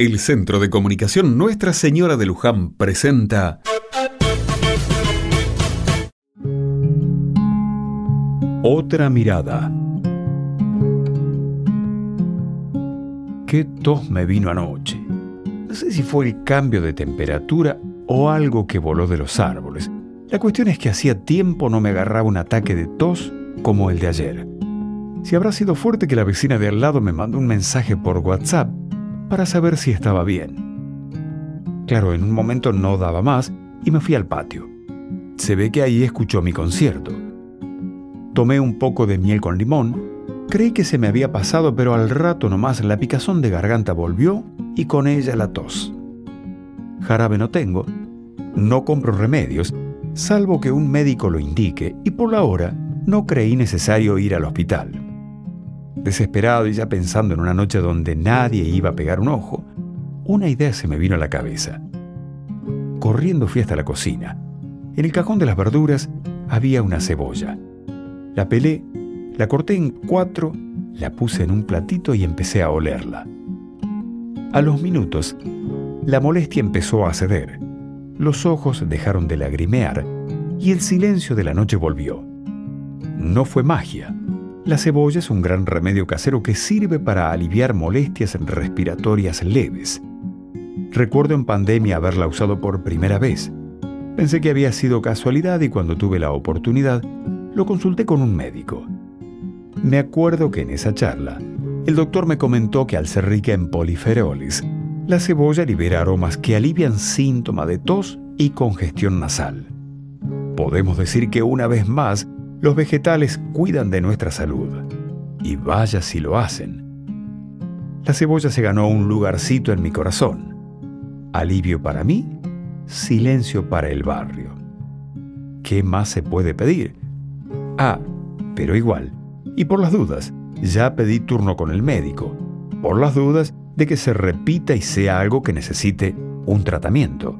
El Centro de Comunicación Nuestra Señora de Luján presenta Otra mirada. Qué tos me vino anoche. No sé si fue el cambio de temperatura o algo que voló de los árboles. La cuestión es que hacía tiempo no me agarraba un ataque de tos como el de ayer. Si habrá sido fuerte que la vecina de al lado me mandó un mensaje por WhatsApp para saber si estaba bien. Claro, en un momento no daba más y me fui al patio. Se ve que ahí escuchó mi concierto. Tomé un poco de miel con limón, creí que se me había pasado, pero al rato nomás la picazón de garganta volvió y con ella la tos. Jarabe no tengo, no compro remedios, salvo que un médico lo indique, y por la hora no creí necesario ir al hospital. Desesperado y ya pensando en una noche donde nadie iba a pegar un ojo, una idea se me vino a la cabeza. Corriendo fui hasta la cocina. En el cajón de las verduras había una cebolla. La pelé, la corté en cuatro, la puse en un platito y empecé a olerla. A los minutos, la molestia empezó a ceder. Los ojos dejaron de lagrimear y el silencio de la noche volvió. No fue magia la cebolla es un gran remedio casero que sirve para aliviar molestias respiratorias leves. Recuerdo en pandemia haberla usado por primera vez. Pensé que había sido casualidad y cuando tuve la oportunidad, lo consulté con un médico. Me acuerdo que en esa charla, el doctor me comentó que al ser rica en poliferoles, la cebolla libera aromas que alivian síntomas de tos y congestión nasal. Podemos decir que una vez más, los vegetales cuidan de nuestra salud. Y vaya si lo hacen. La cebolla se ganó un lugarcito en mi corazón. Alivio para mí, silencio para el barrio. ¿Qué más se puede pedir? Ah, pero igual. Y por las dudas, ya pedí turno con el médico. Por las dudas de que se repita y sea algo que necesite un tratamiento.